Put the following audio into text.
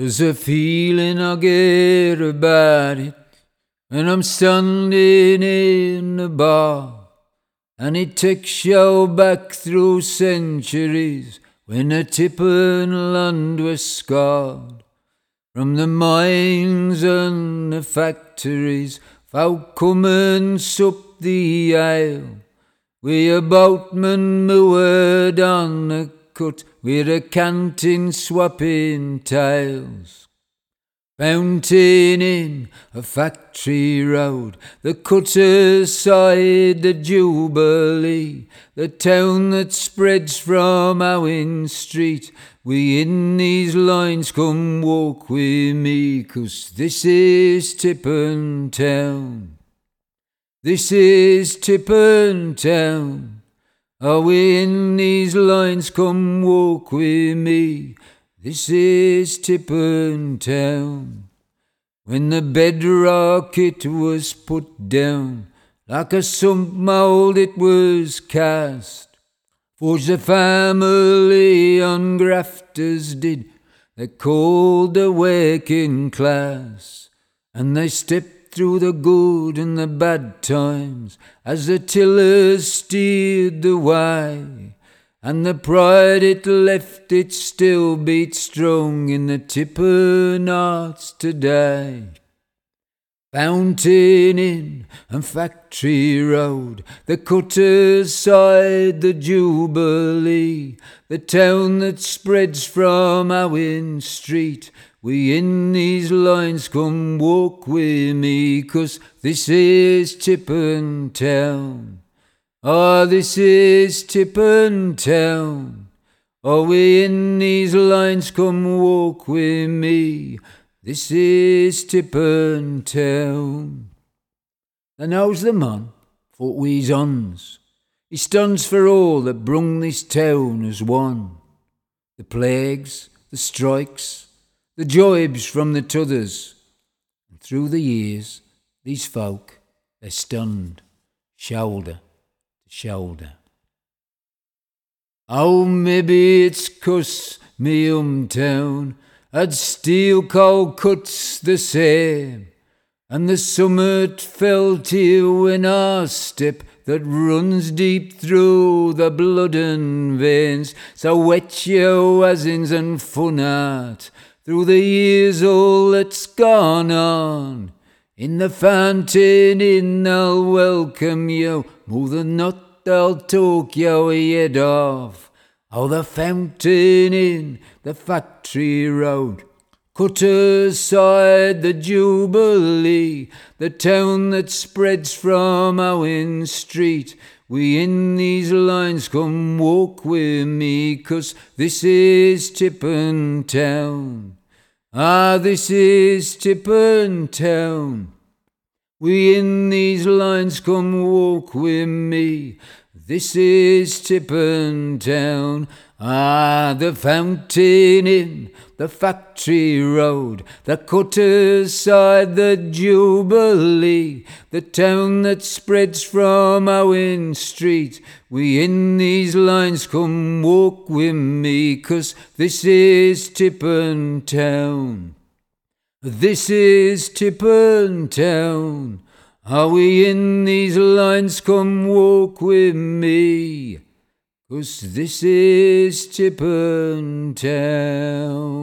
There's a feeling I get about it when I'm standing in the bar, and it takes you back through centuries when the Tipton land was scarred. From the mines and the factories, folk come and sup the ale. We a boatman moored on the cut, we're a canting swapping tales. Fountain in a factory road, the cutter's side, the Jubilee, the town that spreads from Owen Street. We in these lines come walk with me, 'cause this is Tipton Town. This is Tipton Town. Are we in these lines come walk with me? This is Tipton Town. When the bedrock it was put down, like a sump mould it was cast. Forge the family on grafters did, they called the working class, and they stepped through the good and the bad times as the tillers steered the way. And the pride it left, it still beats strong in the Tipton hearts today. Fountain Inn and Factory Road, the cutter's side, the Jubilee, the town that spreads from Owen Street. We in these lines come walk with me, 'cause this is Tipton Town. Ah, oh, this is Tipton Town. Are we in these lines? Come walk with me. This is Tipton Town. And how's the man? Thought we's ons. He stands for all that brung this town as one. The plagues, the strikes, the joybs from the t'others. And through the years, these folk, they're stunned, shoulder to shoulder. Oh, maybe it's 'cause me hometown had steel cold cuts the same, and the summit felt here in our step that runs deep through the blood and veins. So wet your wasins and fun art through the years all that's gone on. In the fountain inn I'll welcome you more than not they'll talk your head off. Oh, the fountain inn, the factory road, Cutter's side, the Jubilee, the town that spreads from Owen Street. We in these lines come walk with me, 'cause this is Tipton Town. Ah, this is Tipton Town. We in these lines come walk with me. This is Tipton Town. Ah, the fountain inn, the factory road, the cutter's side, the Jubilee, the town that spreads from Owen Street. We in these lines come walk with me, 'cause this is Tipton Town. This is Tippin Town. Are we in these lines? Come walk with me. 'Cause this is Tipton Town.